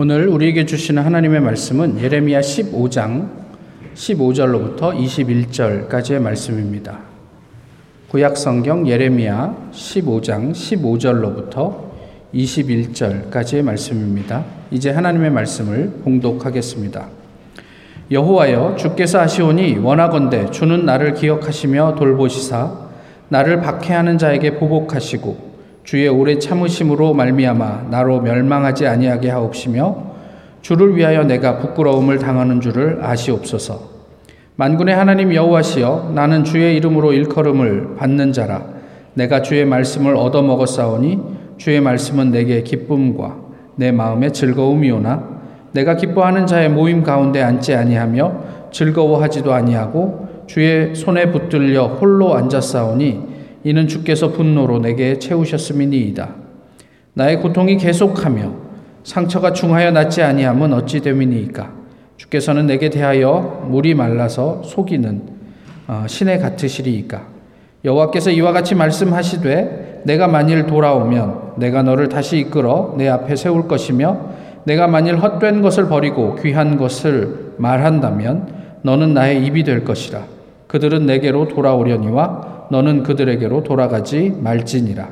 오늘 우리에게 주시는 하나님의 말씀은 예레미야 15장 15절로부터 21절까지의 말씀입니다. 구약 성경 예레미야 15장 15절로부터 21절까지의 말씀입니다. 이제 하나님의 말씀을 봉독하겠습니다. 여호와여 주께서 하시오니 원하건대 주는 나를 기억하시며 돌보시사 나를 박해하는 자에게 보복하시고 주의 오래 참으심으로 말미암아 나로 멸망하지 아니하게 하옵시며 주를 위하여 내가 부끄러움을 당하는 줄을 아시옵소서. 만군의 하나님 여호와시여 나는 주의 이름으로 일컬음을 받는 자라 내가 주의 말씀을 얻어 먹었사오니 주의 말씀은 내게 기쁨과 내 마음의 즐거움이오나 내가 기뻐하는 자의 모임 가운데 앉지 아니하며 즐거워하지도 아니하고 주의 손에 붙들려 홀로 앉았사오니 이는 주께서 분노로 내게 채우셨음이니이다. 나의 고통이 계속하며 상처가 중하여 낫지 아니함은 어찌 됨이니이까. 주께서는 내게 대하여 물이 말라서 속이는 어, 신의 같으시리이까. 여호와께서 이와 같이 말씀하시되 내가 만일 돌아오면 내가 너를 다시 이끌어 내 앞에 세울 것이며 내가 만일 헛된 것을 버리고 귀한 것을 말한다면 너는 나의 입이 될 것이라. 그들은 내게로 돌아오려니와 너는 그들에게로 돌아가지 말지니라.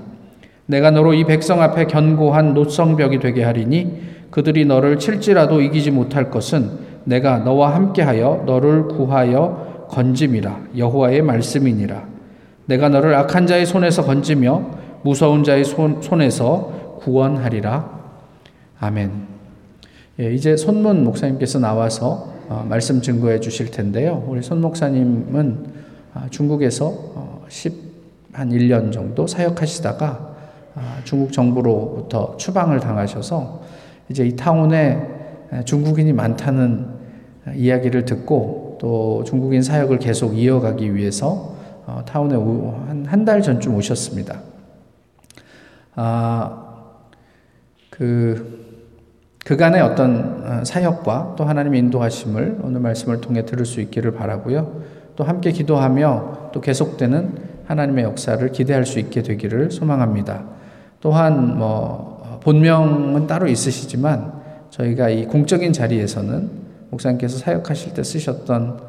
내가 너로 이 백성 앞에 견고한 노성벽이 되게 하리니 그들이 너를 칠지라도 이기지 못할 것은 내가 너와 함께하여 너를 구하여 건짐이라 여호와의 말씀이니라. 내가 너를 악한 자의 손에서 건지며 무서운 자의 손, 손에서 구원하리라. 아멘. 예, 이제 손문 목사님께서 나와서 어, 말씀 증거해 주실 텐데요. 우리 손 목사님은 아, 중국에서 10한 어, 1년 정도 사역하시다가 아, 중국 정부로부터 추방을 당하셔서 이제 이 타운에 중국인이 많다는 이야기를 듣고 또 중국인 사역을 계속 이어가기 위해서 어, 타운에 한 달 전쯤 오셨습니다. 아, 그, 그간의 어떤 어, 사역과 또 하나님의 인도하심을 오늘 말씀을 통해 들을 수 있기를 바라고요. 또 함께 기도하며 또 계속되는 하나님의 역사를 기대할 수 있게 되기를 소망합니다. 또한 뭐 본명은 따로 있으시지만 저희가 이 공적인 자리에서는 목사님께서 사역하실 때 쓰셨던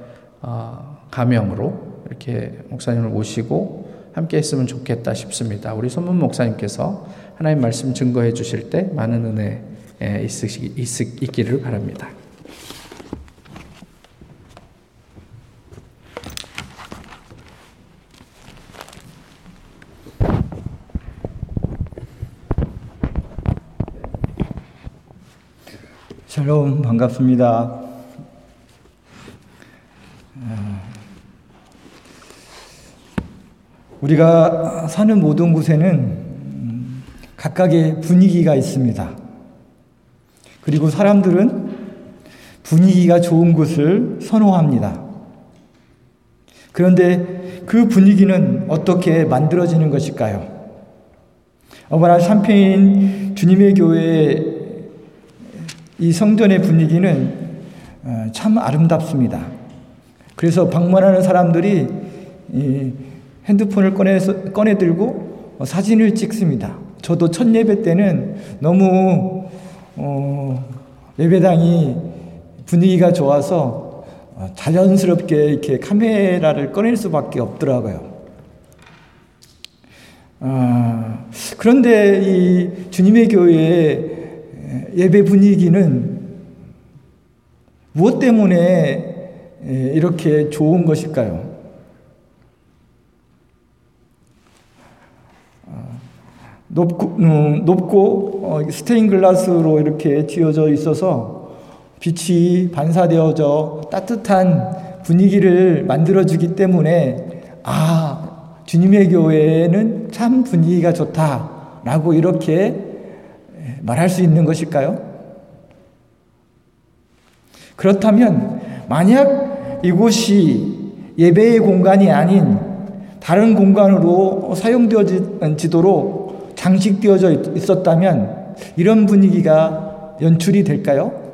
어, 가명으로 이렇게 목사님을 모시고 함께 했으면 좋겠다 싶습니다. 우리 손문 목사님께서 하나님 말씀 증거해 주실 때 많은 은혜 있으시, 있, 있기를 바랍니다. 샬롬 반갑습니다. 우리가 사는 모든 곳에는 각각의 분위기가 있습니다. 그리고 사람들은 분위기가 좋은 곳을 선호합니다. 그런데 그 분위기는 어떻게 만들어지는 것일까요? 어머나 샴페인 주님의 교회 이 성전의 분위기는 어, 참 아름답습니다. 그래서 방문하는 사람들이 핸드폰을 꺼내서, 꺼내 들고 사진을 찍습니다. 저도 첫 예배 때는 너무 어, 예배당이 분위기가 좋아서 어, 자연스럽게 이렇게 카메라를 꺼낼 수밖에 없더라고요. 아, 그런데 이 주님의 교회에 예배 분위기는 무엇 때문에 이렇게 좋은 것일까요? 어, 높고, 음, 높고 어, 스테인 글라스로 이렇게 쥐어져 있어서 빛이 반사되어져 따뜻한 분위기를 만들어주기 때문에 아 주님의 교회는 참 분위기가 좋다라고 이렇게 말할 수 있는 것일까요? 그렇다면 만약 이곳이 예배의 공간이 아닌 다른 공간으로 사용되어지도록 장식되어져 있었다면 이런 분위기가 연출이 될까요?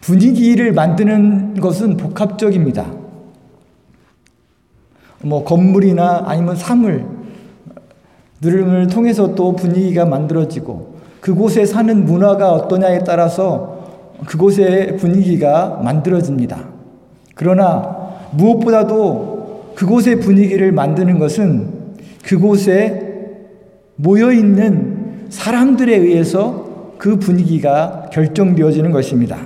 분위기를 만드는 것은 복합적입니다. 뭐 건물이나 아니면 사물 들음을 통해서 또 분위기가 만들어지고 그곳에 사는 문화가 어떠냐에 따라서 그곳의 분위기가 만들어집니다. 그러나 무엇보다도 그곳의 분위기를 만드는 것은 그곳에 모여 있는 사람들에 의해서 그 분위기가 결정되어지는 것입니다.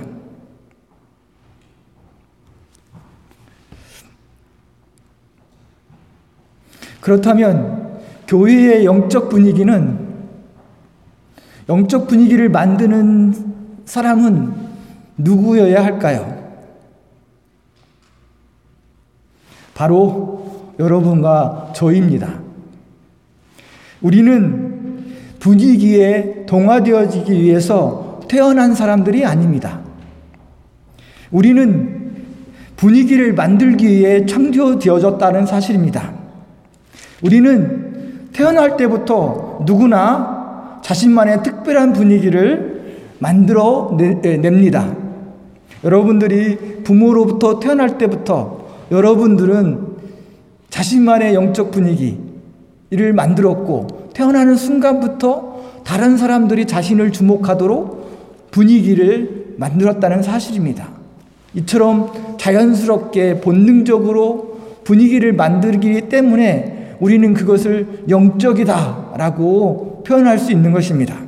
그렇다면 교회의 영적 분위기는 영적 분위기를 만드는 사람은 누구여야 할까요? 바로 여러분과 저입니다. 우리는 분위기에 동화되어지기 위해서 태어난 사람들이 아닙니다. 우리는 분위기를 만들기 위해 창조되어졌다는 사실입니다. 우리는 태어날 때부터 누구나 자신만의 특별한 분위기를 만들어 냅니다. 여러분들이 부모로부터 태어날 때부터 여러분들은 자신만의 영적 분위기를 만들었고 태어나는 순간부터 다른 사람들이 자신을 주목하도록 분위기를 만들었다는 사실입니다. 이처럼 자연스럽게 본능적으로 분위기를 만들기 때문에 우리는 그것을 영적이다라고 표현할 수 있는 것입니다.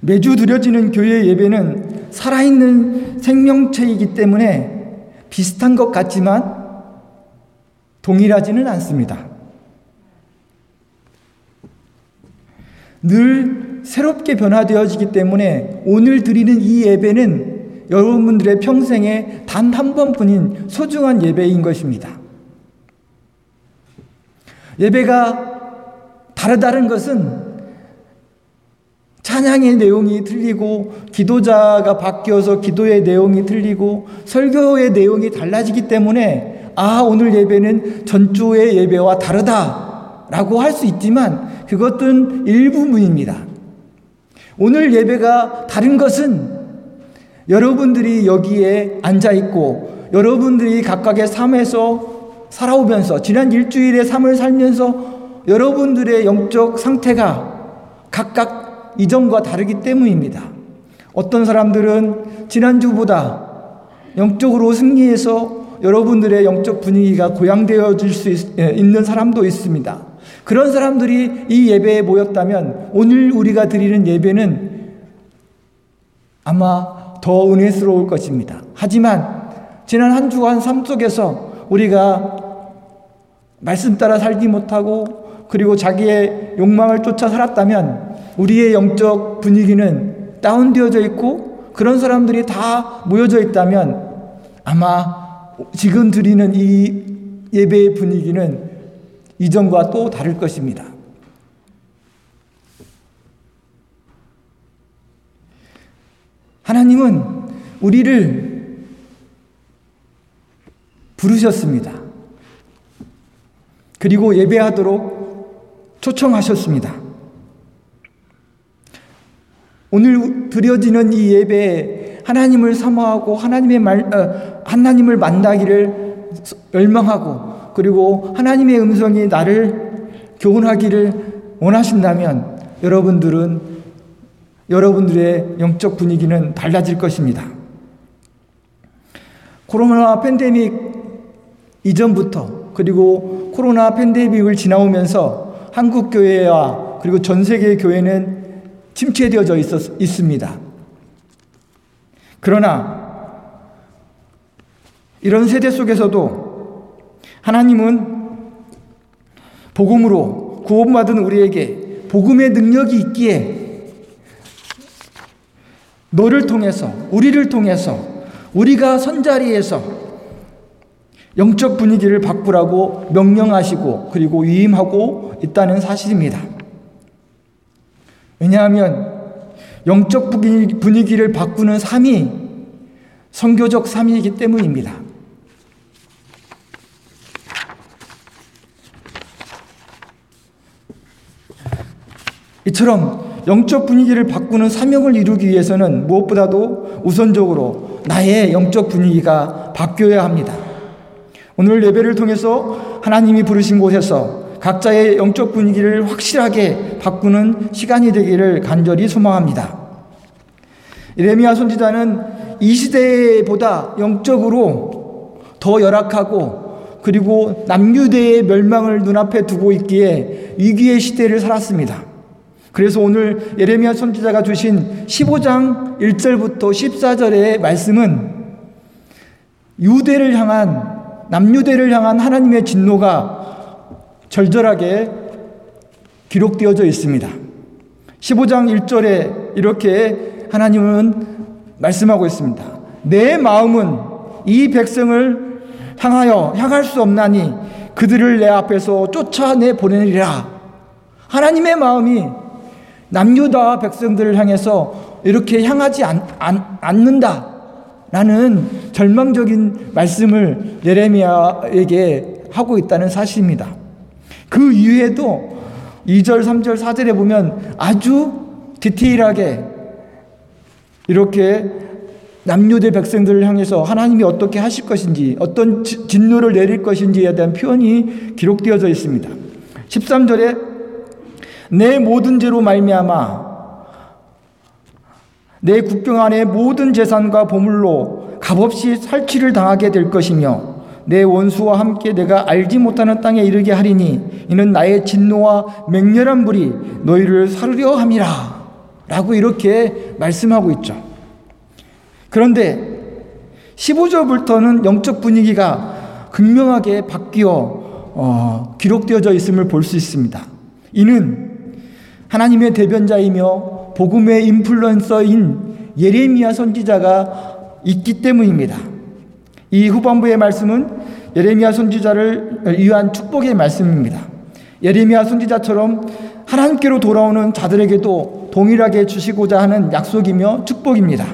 매주 드려지는 교회 예배는 살아있는 생명체이기 때문에 비슷한 것 같지만 동일하지는 않습니다. 늘 새롭게 변화되어지기 때문에 오늘 드리는 이 예배는 여러분들의 평생에 단 한 번뿐인 소중한 예배인 것입니다. 예배가 다르다는 것은 찬양의 내용이 틀리고 기도자가 바뀌어서 기도의 내용이 틀리고 설교의 내용이 달라지기 때문에 아 오늘 예배는 전주의 예배와 다르다라고 할 수 있지만 그것은 일부분입니다. 오늘 예배가 다른 것은 여러분들이 여기에 앉아 있고 여러분들이 각각의 삶에서 살아오면서 지난 일주일의 삶을 살면서 여러분들의 영적 상태가 각각 이전과 다르기 때문입니다. 어떤 사람들은 지난주보다 영적으로 승리해서 여러분들의 영적 분위기가 고양되어질 수 있, 예, 있는 사람도 있습니다. 그런 사람들이 이 예배에 모였다면 오늘 우리가 드리는 예배는 아마 더 은혜스러울 것입니다. 하지만 지난 한 주간 삶 속에서 우리가 말씀 따라 살지 못하고 그리고 자기의 욕망을 쫓아 살았다면 우리의 영적 분위기는 다운되어져 있고 그런 사람들이 다 모여져 있다면 아마 지금 드리는 이 예배의 분위기는 이전과 또 다를 것입니다. 하나님은 우리를 부르셨습니다. 그리고 예배하도록 초청하셨습니다. 오늘 드려지는 이 예배에 하나님을 사모하고 하나님의 말, 어, 하나님을 만나기를 열망하고 그리고 하나님의 음성이 나를 교훈하기를 원하신다면 여러분들은 여러분들의 영적 분위기는 달라질 것입니다. 코로나 팬데믹 이전부터 그리고 코로나 팬데믹을 지나오면서 한국 교회와 그리고 전 세계 교회는 침체되어져 있었, 있습니다. 그러나 이런 세대 속에서도 하나님은 복음으로 구원받은 우리에게 복음의 능력이 있기에 너를 통해서 우리를 통해서 우리가 선자리에서 영적 분위기를 바꾸라고 명령하시고 그리고 위임하고 있다는 사실입니다. 왜냐하면 영적 분위기를 바꾸는 삶이 성교적 삶이기 때문입니다. 이처럼 영적 분위기를 바꾸는 사명을 이루기 위해서는 무엇보다도 우선적으로 나의 영적 분위기가 바뀌어야 합니다. 오늘 예배를 통해서 하나님이 부르신 곳에서 각자의 영적 분위기를 확실하게 바꾸는 시간이 되기를 간절히 소망합니다. 예레미야 선지자는 이 시대보다 영적으로 더 열악하고 그리고 남유대의 멸망을 눈앞에 두고 있기에 위기의 시대를 살았습니다. 그래서 오늘 예레미야 선지자가 주신 15장 1절부터 14절의 말씀은 유대를 향한 남유대를 향한 하나님의 진노가 절절하게 기록되어져 있습니다. 15장 1절에 이렇게 하나님은 말씀하고 있습니다. 내 마음은 이 백성을 향하여 향할 수 없나니 그들을 내 앞에서 쫓아내 보내리라. 하나님의 마음이 남유다 백성들을 향해서 이렇게 향하지 않, 않, 않는다. 라는 절망적인 말씀을 예레미야에게 하고 있다는 사실입니다. 그 이후에도 2절, 3절, 4절에 보면 아주 디테일하게 이렇게 남유대 백성들을 향해서 하나님이 어떻게 하실 것인지, 어떤 진노를 내릴 것인지에 대한 표현이 기록되어져 있습니다. 13절에 내 모든 죄로 말미암아 내 국경 안에 모든 재산과 보물로 값없이 살취를 당하게 될 것이며 내 원수와 함께 내가 알지 못하는 땅에 이르게 하리니 이는 나의 진노와 맹렬한 불이 너희를 사르려 함이라 라고 이렇게 말씀하고 있죠. 그런데 15절부터는 영적 분위기가 극명하게 바뀌어 어, 기록되어져 있음을 볼 수 있습니다. 이는 하나님의 대변자이며 복음의 인플루언서인 예레미야 선지자가 있기 때문입니다. 이 후반부의 말씀은 예레미야 선지자를 위한 축복의 말씀입니다. 예레미야 선지자처럼 하나님께로 돌아오는 자들에게도 동일하게 주시고자 하는 약속이며 축복입니다.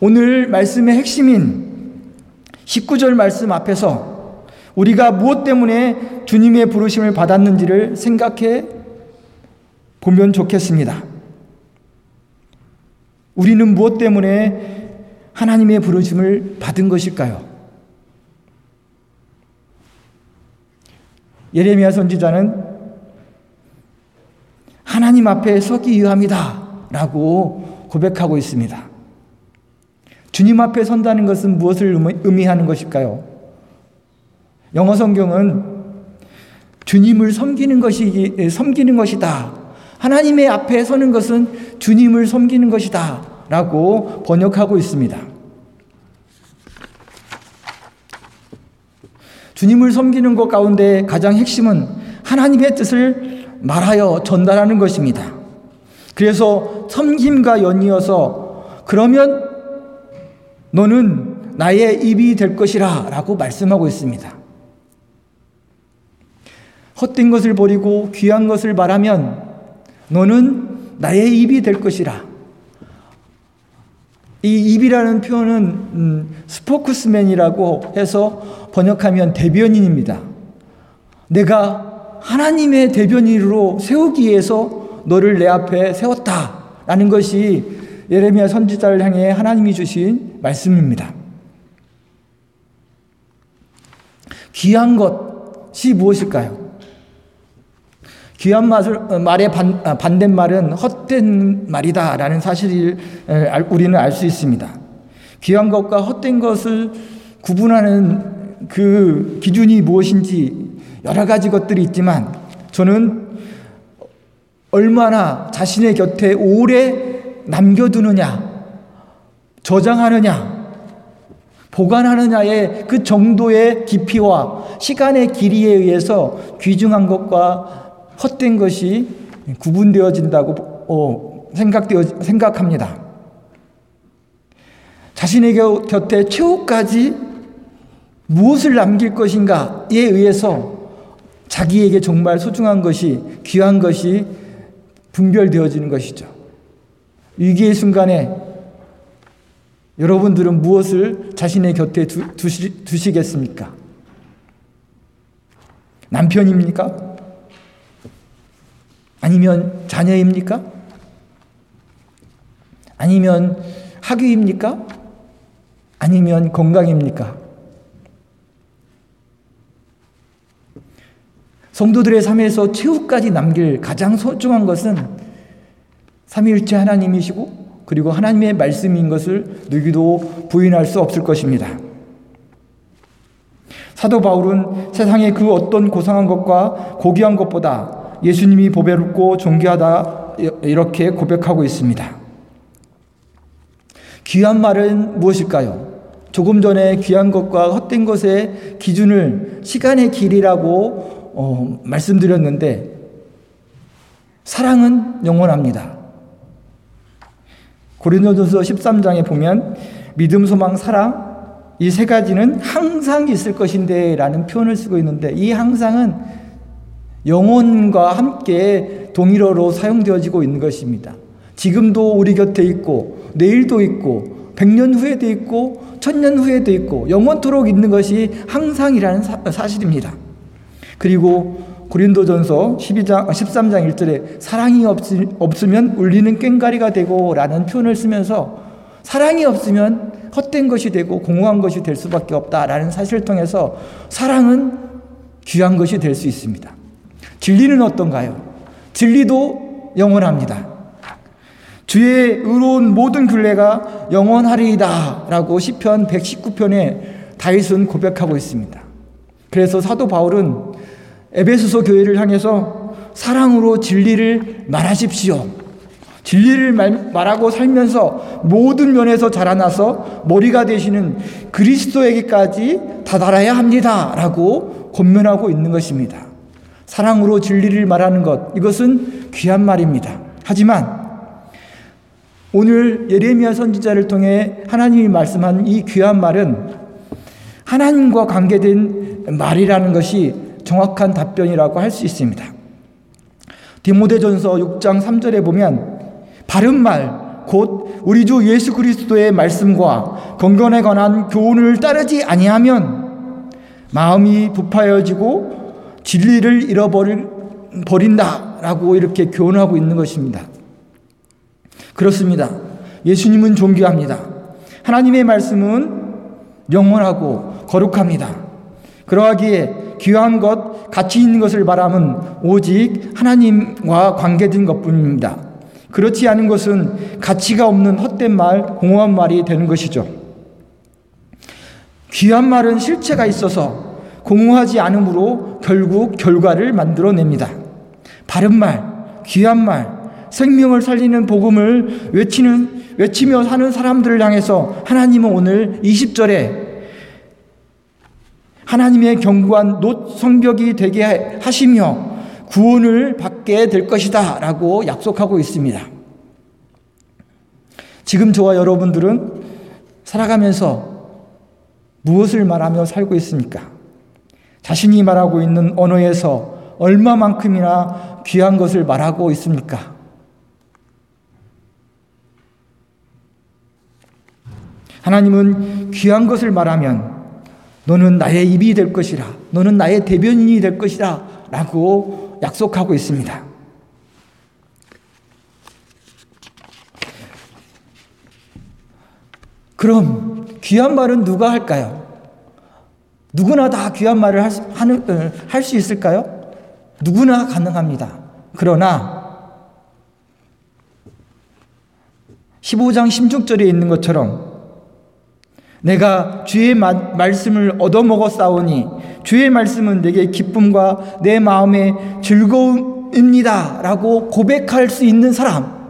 오늘 말씀의 핵심인 19절 말씀 앞에서 우리가 무엇 때문에 주님의 부르심을 받았는지를 생각해 보면 좋겠습니다. 우리는 무엇 때문에 하나님의 부르심을 받은 것일까요? 예레미야 선지자는 하나님 앞에 서기 위함이다 라고 고백하고 있습니다. 주님 앞에 선다는 것은 무엇을 의미하는 것일까요? 영어 성경은 주님을 섬기는 것이 섬기는 것이다. 하나님의 앞에 서는 것은 주님을 섬기는 것이다 라고 번역하고 있습니다. 주님을 섬기는 것 가운데 가장 핵심은 하나님의 뜻을 말하여 전달하는 것입니다. 그래서 섬김과 연이어서 그러면 너는 나의 입이 될 것이라 라고 말씀하고 있습니다. 헛된 것을 버리고 귀한 것을 말하면 너는 나의 입이 될 것이라. 이 입이라는 표현은 음, 스포크스맨이라고 해서 번역하면 대변인입니다. 내가 하나님의 대변인으로 세우기 위해서 너를 내 앞에 세웠다라는 것이 예레미야 선지자를 향해 하나님이 주신 말씀입니다. 귀한 것이 무엇일까요? 귀한 어, 말의 반, 아, 대말은 헛된 말이다 라는 사실을 우리는 알 수 있습니다. 귀한 것과 헛된 것을 구분하는 그 기준이 무엇인지 여러 가지 것들이 있지만 저는 얼마나 자신의 곁에 오래 남겨두느냐, 저장하느냐, 보관하느냐의 그 정도의 깊이와 시간의 길이에 의해서 귀중한 것과 헛된 것이 구분되어진다고 어, 생각되어, 생각합니다. 자신의 곁에 최후까지 무엇을 남길 것인가에 의해서 자기에게 정말 소중한 것이, 귀한 것이 분별되어지는 것이죠. 위기의 순간에 여러분들은 무엇을 자신의 곁에 두, 두시, 두시겠습니까? 남편입니까? 아니면 자녀입니까? 아니면 학위입니까? 아니면 건강입니까? 성도들의 삶에서 최후까지 남길 가장 소중한 것은 삼위일체 하나님이시고 그리고 하나님의 말씀인 것을 누구도 부인할 수 없을 것입니다. 사도 바울은 세상의 그 어떤 고상한 것과 고귀한 것보다 예수님이 보배롭고 존귀하다 이렇게 고백하고 있습니다. 귀한 말은 무엇일까요? 조금 전에 귀한 것과 헛된 것의 기준을 시간의 길이라고 어, 말씀드렸는데 사랑은 영원합니다. 고린도전서 13장에 보면 믿음, 소망, 사랑 이 세 가지는 항상 있을 것인데라는 표현을 쓰고 있는데 이 항상은 영혼과 함께 동일어로 사용되어지고 있는 것입니다. 지금도 우리 곁에 있고 내일도 있고 백년 후에도 있고 천년 후에도 있고 영원토록 있는 것이 항상이라는 사, 실입니다 그리고 고린도전서 12장 13장 1절에 사랑이 없, 없으면 울리는 꽹가리가 되고라는 표현을 쓰면서 사랑이 없으면 헛된 것이 되고 공허한 것이 될 수밖에 없다라는 사실을 통해서 사랑은 귀한 것이 될 수 있습니다. 진리는 어떤가요? 진리도 영원합니다. 주의 의로운 모든 굴레가 영원하리이다라고 시편 119편에 다윗은 고백하고 있습니다. 그래서 사도 바울은 에베소서 교회를 향해서 사랑으로 진리를 말하십시오. 진리를 말, 말하고 살면서 모든 면에서 자라나서 머리가 되시는 그리스도에게까지 다다라야 합니다. 라고 권면하고 있는 것입니다. 사랑으로 진리를 말하는 것, 이것은 귀한 말입니다. 하지만 오늘 예레미야 선지자를 통해 하나님이 말씀한 이 귀한 말은 하나님과 관계된 말이라는 것이 정확한 답변이라고 할 수 있습니다. 디모데전서 6장 3절에 보면 바른 말, 곧 우리 주 예수 그리스도의 말씀과 건강에 관한 교훈을 따르지 아니하면 마음이 부파여지고 진리를 잃어버린다라고 이렇게 교훈하고 있는 것입니다. 그렇습니다. 예수님은 존귀합니다. 하나님의 말씀은 영원하고 거룩합니다. 그러하기에 귀한 것, 가치 있는 것을 말하면 오직 하나님과 관계된 것 뿐입니다. 그렇지 않은 것은 가치가 없는 헛된 말, 공허한 말이 되는 것이죠. 귀한 말은 실체가 있어서 공허하지 않으므로 결국 결과를 만들어냅니다. 바른 말, 귀한 말, 생명을 살리는 복음을 외치는, 외치며 사는 사람들을 향해서 하나님은 오늘 20절에 하나님의 견고한 놋 성벽이 되게 하시며 구원을 받게 될 것이다 라고 약속하고 있습니다. 지금 저와 여러분들은 살아가면서 무엇을 말하며 살고 있습니까? 자신이 말하고 있는 언어에서 얼마만큼이나 귀한 것을 말하고 있습니까? 하나님은 귀한 것을 말하면 너는 나의 입이 될 것이라. 너는 나의 대변인이 될 것이라. 라고 약속하고 있습니다. 그럼 귀한 말은 누가 할까요? 누구나 다 귀한 말을 할 수 있을까요? 누구나 가능합니다. 그러나 15장 16절에 있는 것처럼 내가 주의 마, 말씀을 얻어먹었사오니 주의 말씀은 내게 기쁨과 내 마음의 즐거움입니다. 라고 고백할 수 있는 사람.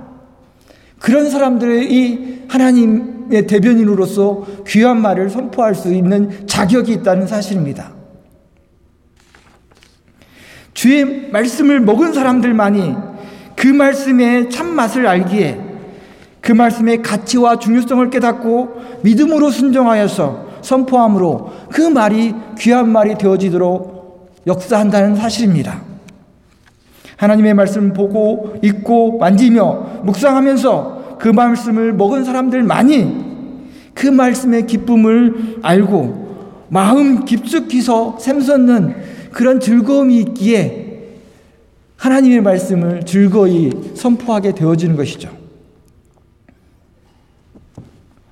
그런 사람들의 이 하나님의 대변인으로서 귀한 말을 선포할 수 있는 자격이 있다는 사실입니다. 주의 말씀을 먹은 사람들만이 그 말씀의 참맛을 알기에 그 말씀의 가치와 중요성을 깨닫고 믿음으로 순종하여서 선포함으로 그 말이 귀한 말이 되어지도록 역사한다는 사실입니다. 하나님의 말씀 보고 읽고 만지며 묵상하면서 그 말씀을 먹은 사람들만이 그 말씀의 기쁨을 알고 마음 깊숙이서 샘솟는 그런 즐거움이 있기에 하나님의 말씀을 즐거이 선포하게 되어지는 것이죠.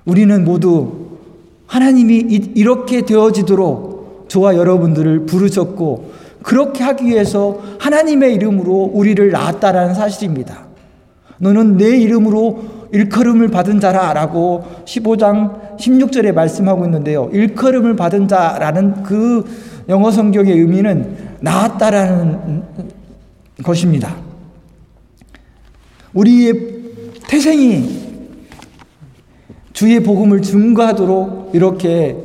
우리는 모두 하나님이 이렇게 되어지도록 저와 여러분들을 부르셨고 그렇게 하기 위해서 하나님의 이름으로 우리를 낳았다라는 사실입니다. 너는 내 이름으로 일컬음을 받은 자라라고 15장 16절에 말씀하고 있는데요. 일컬음을 받은 자라는 그 영어 성경의 의미는 낳았다라는 것입니다. 우리의 태생이 주의 복음을 증거하도록 이렇게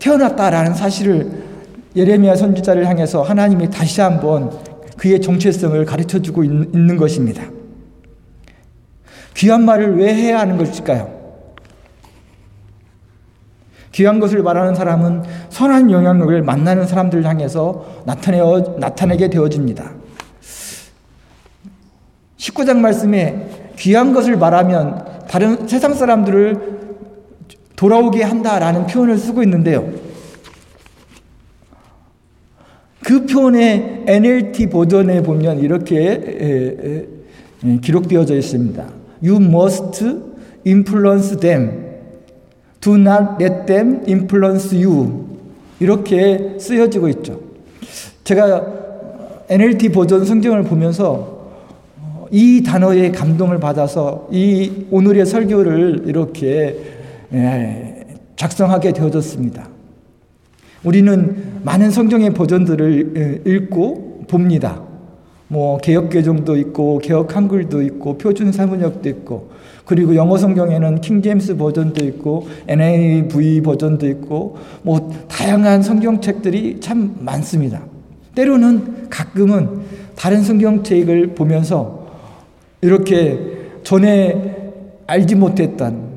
태어났다라는 사실을 예레미야 선지자를 향해서 하나님이 다시 한번 그의 정체성을 가르쳐 주고 있는 것입니다. 귀한 말을 왜 해야 하는 것일까요? 귀한 것을 말하는 사람은 선한 영향력을 만나는 사람들을 향해서 나타내어, 나타내게 되어집니다. 19장 말씀에 귀한 것을 말하면 다른 세상 사람들을 돌아오게 한다라는 표현을 쓰고 있는데요. 그 표현의 NLT 버전에 보면 이렇게 기록되어져 있습니다. You must influence them. Do not let them influence you. 이렇게 쓰여지고 있죠. 제가 NLT 버전 성경을 보면서 이 단어에 감동을 받아서 이 오늘의 설교를 이렇게 예, 작성하게 되어졌습니다. 우리는 많은 성경의 버전들을 예, 읽고 봅니다. 뭐 개혁 개정도 있고 개혁 한글도 있고 표준 사문역도 있고 그리고 영어 성경에는 킹 제임스 버전도 있고 NIV 버전도 있고 뭐 다양한 성경책들이 참 많습니다. 때로는 가끔은 다른 성경책을 보면서 이렇게 전에 알지 못했던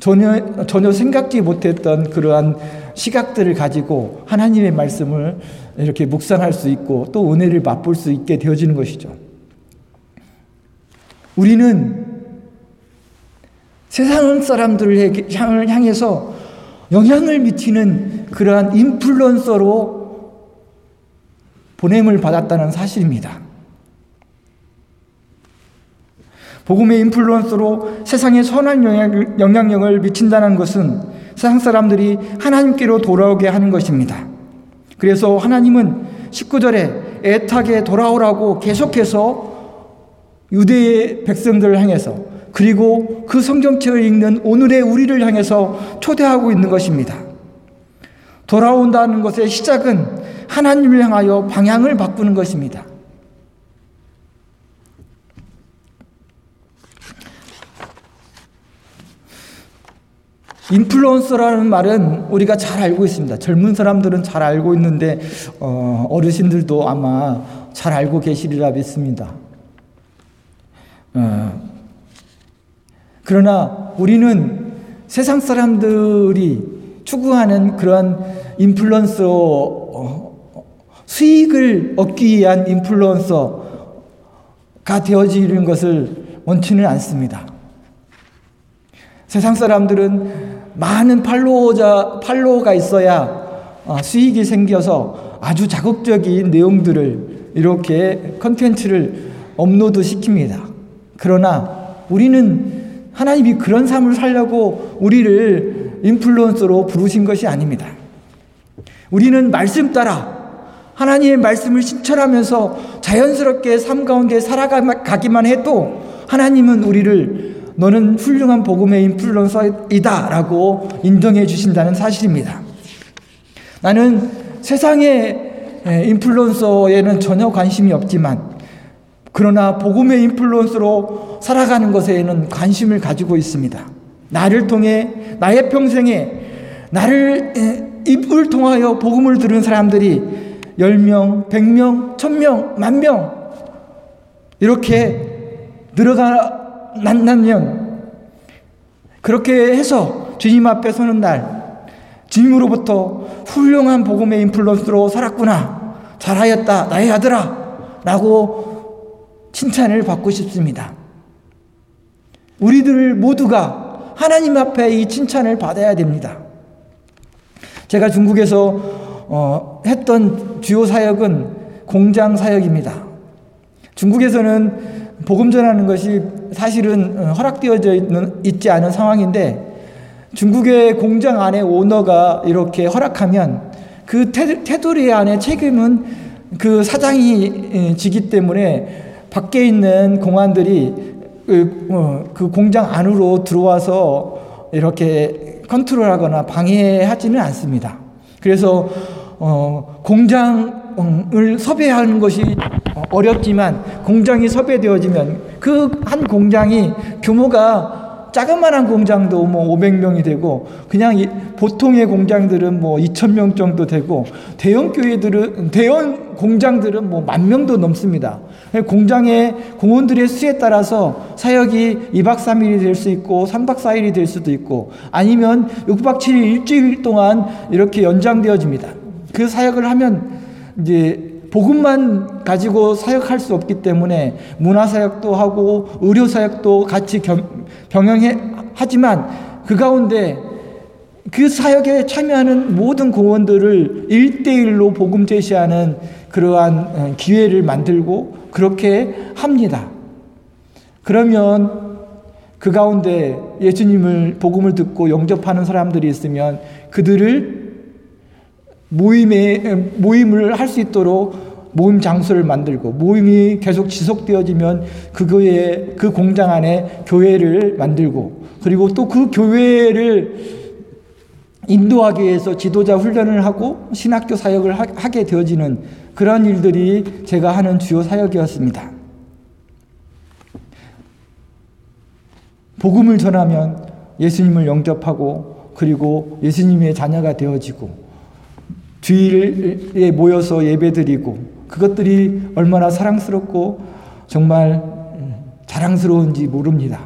전혀, 전혀 생각지 못했던 그러한 시각들을 가지고 하나님의 말씀을 이렇게 묵상할 수 있고 또 은혜를 맛볼 수 있게 되어지는 것이죠. 우리는 세상 사람들을 향해서 영향을 미치는 그러한 인플루언서로 보냄을 받았다는 사실입니다. 복음의 인플루언서로 세상에 선한 영향력을 미친다는 것은 세상 사람들이 하나님께로 돌아오게 하는 것입니다. 그래서 하나님은 19절에 애타게 돌아오라고 계속해서 유대의 백성들을 향해서 그리고 그 성경책을 읽는 오늘의 우리를 향해서 초대하고 있는 것입니다. 돌아온다는 것의 시작은 하나님을 향하여 방향을 바꾸는 것입니다. 인플루언서라는 말은 우리가 잘 알고 있습니다. 젊은 사람들은 잘 알고 있는데 어, 어르신들도 아마 잘 알고 계시리라 믿습니다. 어, 그러나 우리는 세상 사람들이 추구하는 그런 인플루언서 어, 수익을 얻기 위한 인플루언서가 되어지는 것을 원치는 않습니다. 세상 사람들은 많은 팔로워자, 팔로워가 있어야 어, 수익이 생겨서 아주 자극적인 내용들을 이렇게 컨텐츠를 업로드 시킵니다. 그러나 우리는 하나님이 그런 삶을 살려고 우리를 인플루언서로 부르신 것이 아닙니다. 우리는 말씀 따라 하나님의 말씀을 신철하면서 자연스럽게 삶 가운데 살아가기만 해도 하나님은 우리를 너는 훌륭한 복음의 인플루언서이다 라고 인정해 주신다는 사실입니다. 나는 세상의 인플루언서에는 전혀 관심이 없지만 그러나 복음의 인플루언서로 살아가는 것에는 관심을 가지고 있습니다. 나를 통해 나의 평생에 나를 입을 통하여 복음을 들은 사람들이 10명, 100명, 1000명, 만명 이렇게 늘어가 만나면 그렇게 해서 주님 앞에 서는 날 주님으로부터 훌륭한 복음의 인플루언스로 살았구나. 잘하였다. 나의 아들아. 라고 칭찬을 받고 싶습니다. 우리들 모두가 하나님 앞에 이 칭찬을 받아야 됩니다. 제가 중국에서 어, 했던 주요 사역은 공장 사역입니다. 중국에서는 복음 전하는 것이 사실은 어, 허락되어져 있는, 있지 않은 상황인데 중국의 공장 안에 오너가 이렇게 허락하면 그 테두리 안에 책임은 그 사장이 지기 때문에 밖에 있는 공안들이 그, 어, 그 공장 안으로 들어와서 이렇게 컨트롤하거나 방해하지는 않습니다. 그래서 어, 공장을 섭외하는 것이 어렵지만 공장이 섭외되어지면 그 한 공장이 규모가 자그마한 공장도 뭐 500명이 되고 그냥 보통의 공장들은 뭐 2,000명 정도 되고 대형 교회들은 대형 공장들은 뭐 만 명도 넘습니다. 공장의 공원들의 수에 따라서 사역이 2박 3일이 될 수 있고 3박 4일이 될 수도 있고 아니면 6박 7일 일주일 동안 이렇게 연장되어집니다. 그 사역을 하면 이제 복음만 가지고 사역할 수 없기 때문에 문화 사역도 하고 의료 사역도 같이 병행해 하지만 그 가운데 그 사역에 참여하는 모든 공원들을 일대일로 복음 제시하는 그러한 어, 기회를 만들고 그렇게 합니다. 그러면 그 가운데 예수님을 복음을 듣고 영접하는 사람들이 있으면 그들을 모임에 모임을 할 수 있도록 모임 장소를 만들고 모임이 계속 지속되어지면 그거에 그 공장 안에 교회를 만들고 그리고 또 그 교회를 인도하기 위해서 지도자 훈련을 하고 신학교 사역을 하게 되어지는 그런 일들이 제가 하는 주요 사역이었습니다. 복음을 전하면 예수님을 영접하고 그리고 예수님의 자녀가 되어지고 주일에 모여서 예배드리고 그것들이 얼마나 사랑스럽고 정말 자랑스러운지 모릅니다.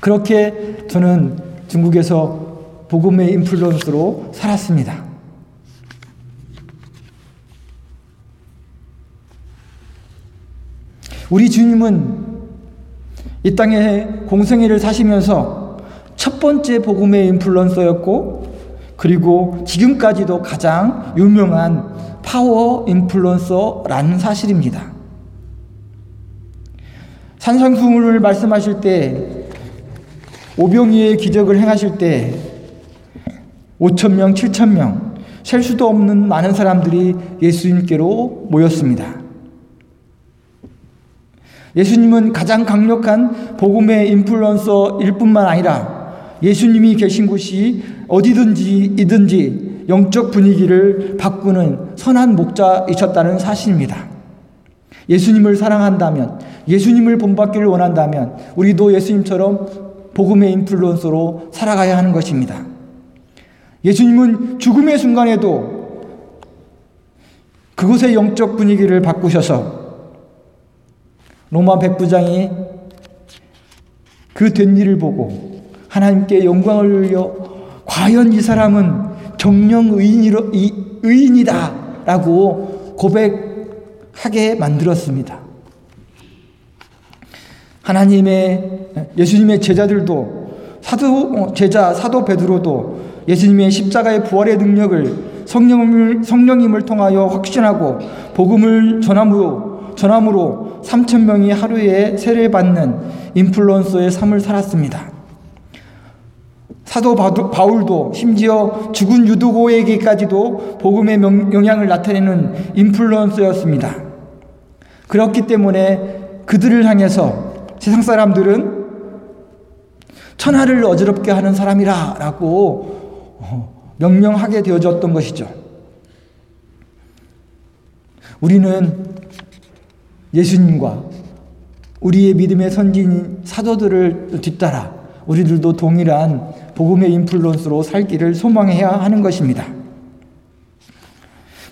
그렇게 저는 중국에서 복음의 인플루언스로 살았습니다. 우리 주님은 이 땅에 공생애를 사시면서 첫 번째 복음의 인플루언서였고 그리고 지금까지도 가장 유명한 파워 인플루언서라는 사실입니다. 산상수훈을 말씀하실 때 오병이의 기적을 행하실 때 5천 명, 7천 명, 셀 수도 없는 많은 사람들이 예수님께로 모였습니다. 예수님은 가장 강력한 복음의 인플루언서일 뿐만 아니라 예수님이 계신 곳이 어디든지 이든지 영적 분위기를 바꾸는 선한 목자이셨다는 사실입니다. 예수님을 사랑한다면, 예수님을 본받기를 원한다면, 우리도 예수님처럼 복음의 인플루언서로 살아가야 하는 것입니다. 예수님은 죽음의 순간에도 그곳의 영적 분위기를 바꾸셔서 로마 백부장이 그 된 일을 보고 하나님께 영광을 올려 과연 이 사람은 정령 의인이다 라고 고백하게 만들었습니다. 하나님의 예수님의 제자들도 사도 제자 사도 베드로도 예수님의 십자가의 부활의 능력을 성령을, 성령님을 통하여 확신하고 복음을 전함으로, 전함으로 3천 명이 하루에 세례 받는 인플루언서의 삶을 살았습니다. 사도 바울도 심지어 죽은 유두고에게까지도 복음의 영향을 나타내는 인플루언서였습니다. 그렇기 때문에 그들을 향해서 세상 사람들은 천하를 어지럽게 하는 사람이라 라고 명명하게 되어졌던 것이죠. 우리는 예수님과 우리의 믿음의 선진 사도들을 뒤따라 우리들도 동일한 복음의 인플루언스로 살기를 소망해야 하는 것입니다.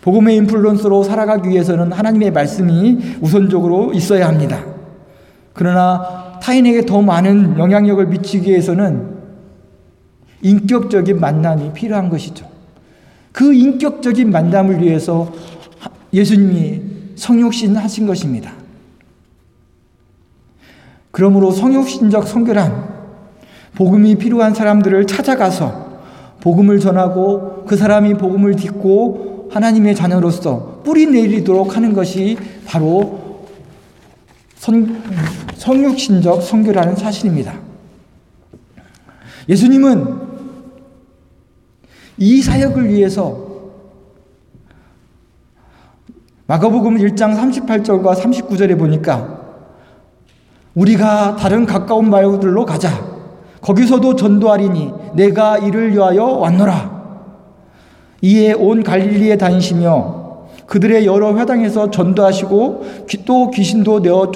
복음의 인플루언스로 살아가기 위해서는 하나님의 말씀이 우선적으로 있어야 합니다. 그러나 타인에게 더 많은 영향력을 미치기 위해서는 인격적인 만남이 필요한 것이죠. 그 인격적인 만남을 위해서 예수님이 성육신 하신 것입니다. 그러므로 성육신적 성결한 복음이 필요한 사람들을 찾아가서 복음을 전하고 그 사람이 복음을 듣고 하나님의 자녀로서 뿌리 내리도록 하는 것이 바로 성, 성육신적 성교라는 사실입니다. 예수님은 이 사역을 위해서 마가복음 1장 38절과 39절에 보니까 우리가 다른 가까운 마을들로 가자. 거기서도 전도하리니 내가 이를 위하여 왔노라. 이에 온 갈릴리에 다니시며 그들의 여러 회당에서 전도하시고 또 귀신도 내어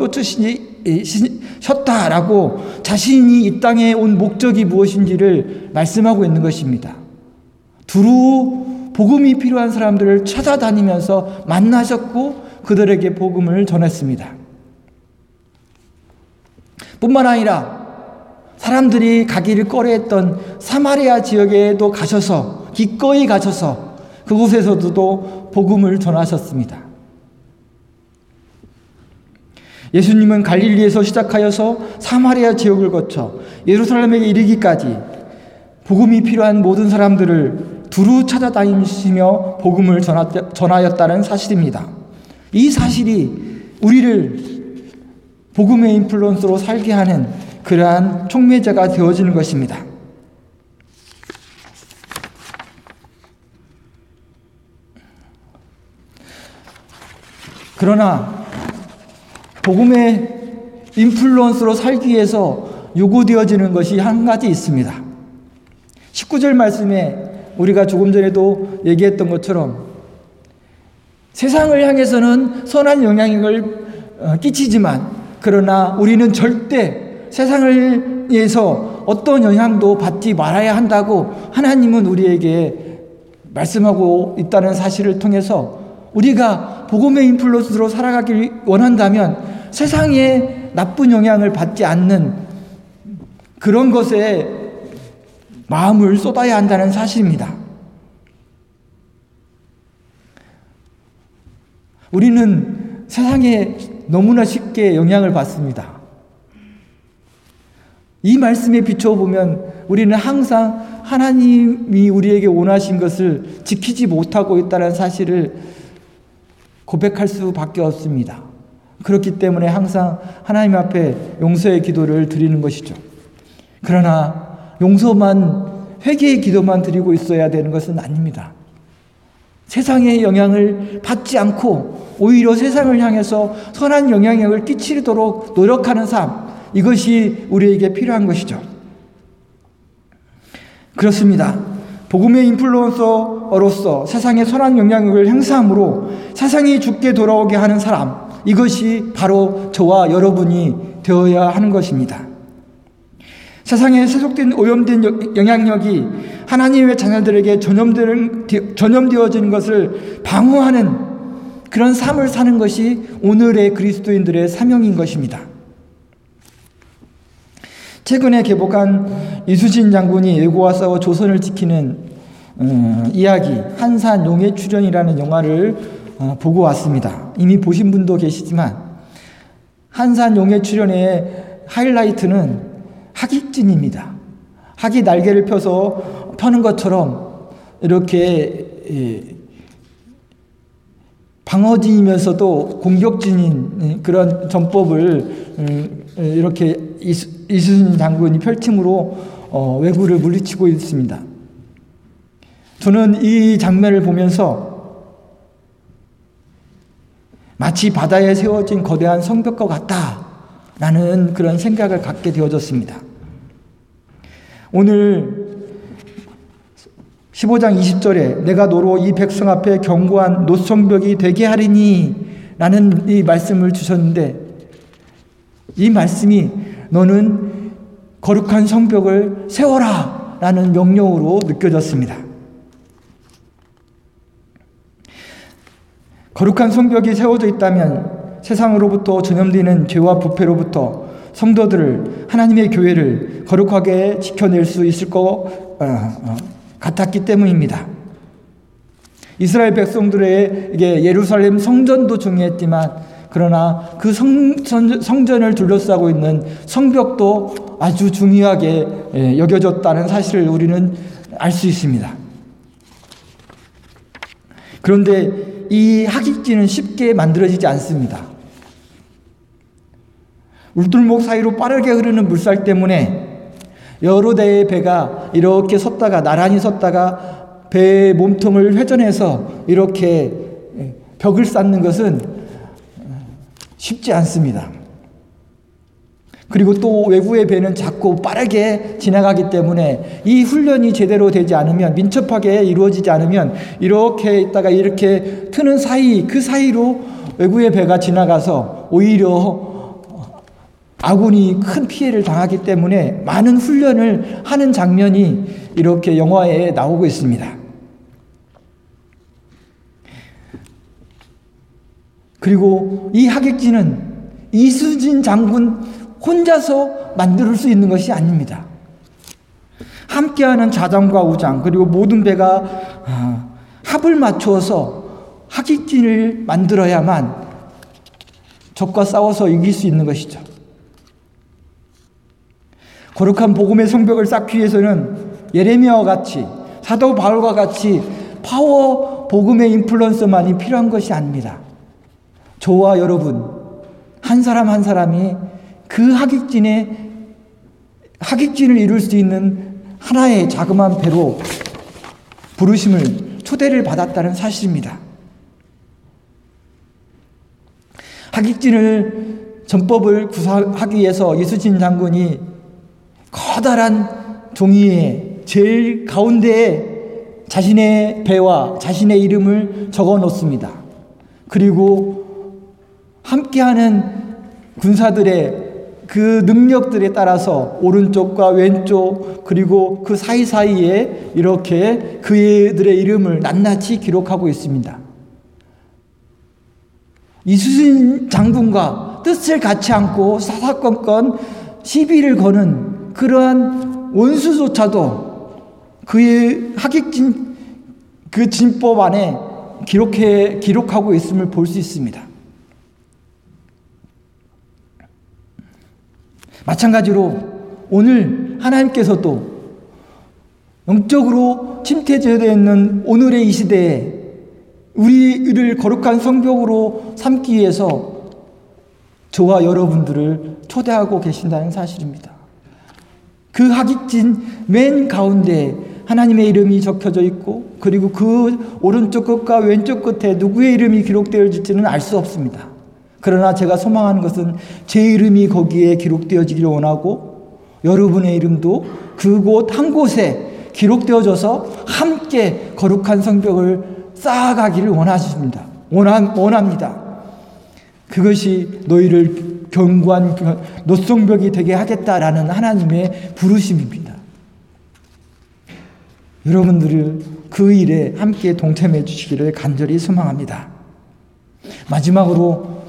쫓으셨다라고 자신이 이 땅에 온 목적이 무엇인지를 말씀하고 있는 것입니다. 두루 복음이 필요한 사람들을 찾아다니면서 만나셨고 그들에게 복음을 전했습니다. 뿐만 아니라 사람들이 가기를 꺼려했던 사마리아 지역에도 가셔서 기꺼이 가셔서 그곳에서도 복음을 전하셨습니다. 예수님은 갈릴리에서 시작하여서 사마리아 지역을 거쳐 예루살렘에 이르기까지 복음이 필요한 모든 사람들을 두루 찾아다니시며 복음을 전하였다는 사실입니다. 이 사실이 우리를 복음의 인플루언서로 살게 하는 그러한 촉매자가 되어지는 것입니다. 그러나 복음의 인플루언서로 살기 위해서 요구되어지는 것이 한 가지 있습니다. 19절 말씀에 우리가 조금 전에도 얘기했던 것처럼 세상을 향해서는 선한 영향력을 어, 끼치지만 그러나 우리는 절대 세상을 위해서 어떤 영향도 받지 말아야 한다고 하나님은 우리에게 말씀하고 있다는 사실을 통해서 우리가 복음의 인플루언스로 살아가길 원한다면 세상에 나쁜 영향을 받지 않는 그런 것에 마음을 쏟아야 한다는 사실입니다. 우리는 세상에 너무나 쉽게 영향을 받습니다. 이 말씀에 비춰보면 우리는 항상 하나님이 우리에게 원하신 것을 지키지 못하고 있다는 사실을 고백할 수밖에 없습니다. 그렇기 때문에 항상 하나님 앞에 용서의 기도를 드리는 것이죠. 그러나 용서만 회개의 기도만 드리고 있어야 되는 것은 아닙니다. 세상의 영향을 받지 않고 오히려 세상을 향해서 선한 영향력을 끼치도록 노력하는 삶, 이것이 우리에게 필요한 것이죠. 그렇습니다. 복음의 인플루언서로서 세상에 선한 영향력을 행사함으로 세상이 죽게 돌아오게 하는 사람, 이것이 바로 저와 여러분이 되어야 하는 것입니다. 세상에 세속된 오염된 영향력이 하나님의 자녀들에게 전염되어지는 것을 방어하는 그런 삶을 사는 것이 오늘의 그리스도인들의 사명인 것입니다. 최근에 개복한 이수진 장군이 예고와 싸워 조선을 지키는 음, 이야기 한산 용의 출연이라는 영화를 어, 보고 왔습니다. 이미 보신 분도 계시지만 한산 용의 출연의 하이라이트는 학익진입니다. 학이 날개를 펴서 펴는 것처럼 이렇게 방어진이면서도 공격진인 그런 전법을 음, 이렇게 이수진 장군이 펼침으로 어, 왜구를 물리치고 있습니다. 저는 이 장면을 보면서 마치 바다에 세워진 거대한 성벽과 같다라는 그런 생각을 갖게 되어졌습니다. 오늘 15장 20절에 내가 너로 이 백성 앞에 견고한 노성벽이 되게 하리니 라는 이 말씀을 주셨는데 이 말씀이 너는 거룩한 성벽을 세워라 라는 명령으로 느껴졌습니다. 거룩한 성벽이 세워져 있다면 세상으로부터 전염되는 죄와 부패로부터 성도들을 하나님의 교회를 거룩하게 지켜낼 수 있을 것 어, 어, 같았기 때문입니다. 이스라엘 백성들에게 예루살렘 성전도 중요했지만 그러나 그 성, 성전 을 둘러싸고 있는 성벽도 아주 중요하게 예, 여겨졌다는 사실을 우리는 알 수 있습니다. 그런데 이 학익지는 쉽게 만들어지지 않습니다. 울tur목 사이로 빠르게 흐르는 물살 때문에 여러 대의 배가 이렇게 섰다가 나란히 섰다가 배의 몸통을 회전해서 이렇게 벽을 쌓는 것은 쉽지 않습니다. 그리고 또 외부의 배는 자꾸 빠르게 지나가기 때문에 이 훈련이 제대로 되지 않으면 민첩하게 이루어지지 않으면 이렇게 있다가 이렇게 트는 사이 그 사이로 외부의 배가 지나가서 오히려 아군이 큰 피해를 당하기 때문에 많은 훈련을 하는 장면이 이렇게 영화에 나오고 있습니다. 그리고 이 하객진은 이수진 장군 혼자서 만들 수 있는 것이 아닙니다. 함께하는 자장과 우장 그리고 모든 배가 아, 합을 맞추어서 하객진을 만들어야만 적과 싸워서 이길 수 있는 것이죠. 거룩한 복음의 성벽을 쌓기 위해서는 예레미야와 같이 사도 바울과 같이 파워 복음의 인플루언서만이 필요한 것이 아닙니다. 저와 여러분 한 사람 한 사람이 그 하객진의 하객진을 이룰 수 있는 하나의 자그마한 배로 부르심을 초대를 받았다는 사실입니다. 하객진을 전법을 구사하기 위해서 예수진 장군이 커다란 종이에 제일 가운데에 자신의 배와 자신의 이름을 적어 놓습니다. 그리고 함께하는 군사들의 그 능력들에 따라서 오른쪽과 왼쪽 그리고 그 사이사이에 이렇게 그들의 이름을 낱낱이 기록하고 있습니다. 이수진 장군과 뜻을 같이 안고 사사건건 시비를 거는 그러한 원수조차도 그의 하객진 그 진법 안에 기록해 기록하고 있음을 볼 수 있습니다. 마찬가지로 오늘 하나님께서도 영적으로 침태되어 있는 오늘의 이 시대에 우리를 거룩한 성벽으로 삼기 위해서 저와 여러분들을 초대하고 계신다는 사실입니다. 그 하객진 맨 가운데 하나님의 이름이 적혀져 있고 그리고 그 오른쪽 끝과 왼쪽 끝에 누구의 이름이 기록되어질지는 알 수 없습니다. 그러나 제가 소망하는 것은 제 이름이 거기에 기록되어지기를 원하고 여러분의 이름도 그곳 한 곳에 기록되어져서 함께 거룩한 성벽을 쌓아가기를 원하십니다. 원합니다. 그것이 너희를 견고한 노성벽이 되게 하겠다라는 하나님의 부르심입니다. 여러분들을 그 일에 함께 동참해 주시기를 간절히 소망합니다. 마지막으로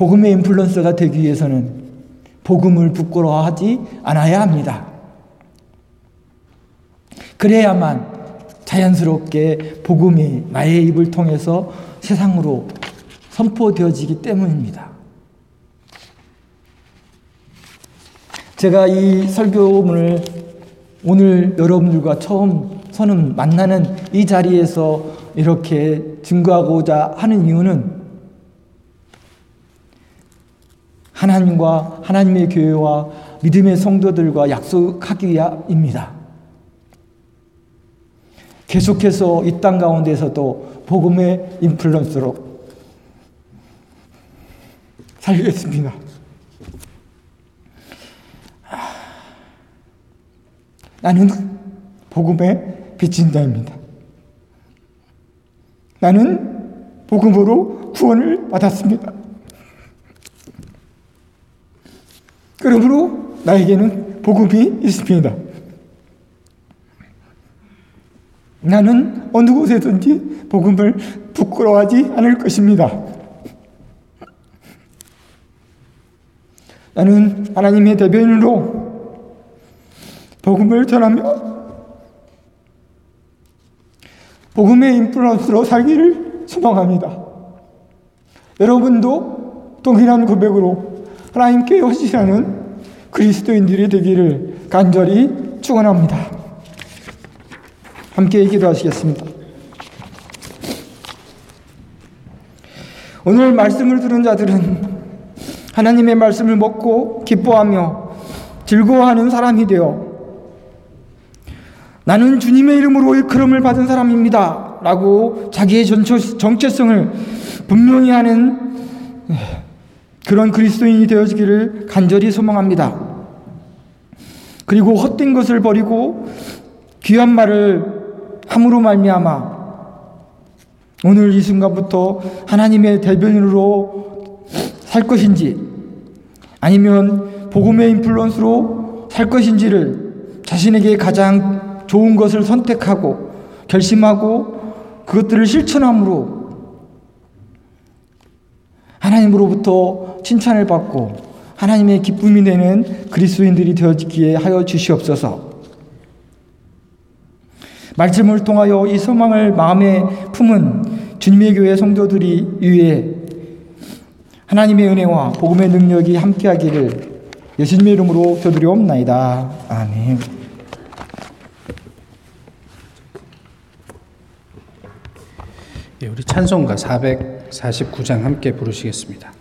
복음의 인플루언서가 되기 위해서는 복음을 부끄러워하지 않아야 합니다. 그래야만 자연스럽게 복음이 나의 입을 통해서 세상으로 선포되어지기 때문입니다. 제가 이 설교문을 오늘 여러분들과 처음 서는 만나는 이 자리에서 이렇게 증거하고자 하는 이유는 하나님과 하나님의 교회와 믿음의 성도들과 약속하기 위함입니다. 계속해서 이 땅 가운데서도 복음의 인플루언서로 살겠습니다. 나는 복음의 빚진 자입니다. 나는 복음으로 구원을 받았습니다. 그러므로 나에게는 복음이 있습니다. 나는 어느 곳에든지 복음을 부끄러워하지 않을 것입니다. 나는 하나님의 대변인으로 복음을 전하며 복음의 인플루언서로 살기를 소망합니다. 여러분도 동일한 고백으로 하나님께 헌신하는 그리스도인들이 되기를 간절히 축원합니다. 함께 기도하시겠습니다. 오늘 말씀을 들은 자들은 하나님의 말씀을 먹고 기뻐하며 즐거워하는 사람이 되어 나는 주님의 이름으로 일컬음을 받은 사람입니다. 하겠다라고 자기의 정체성을 분명히 하는 그런 그리스도인이 되어지기를 간절히 소망합니다. 그리고 헛된 것을 버리고 귀한 말을 함으로 말미암아 오늘 이 순간부터 하나님의 대변인으로 살 것인지 아니면 복음의 인플루언스로 살 것인지를 자신에게 가장 좋은 것을 선택하고 결심하고 그것들을 실천함으로 하나님으로부터 칭찬을 받고 하나님의 기쁨이 되는 그리스도인들이 되어지기에 하여 주시옵소서. 말씀을 통하여 이 소망을 마음에 품은 주님의 교회 성도들이 위해 하나님의 은혜와 복음의 능력이 함께하기를 예수님의 이름으로 겨드려옵나이다. 아멘. 예, 우리 찬송가 449장 함께 부르시겠습니다.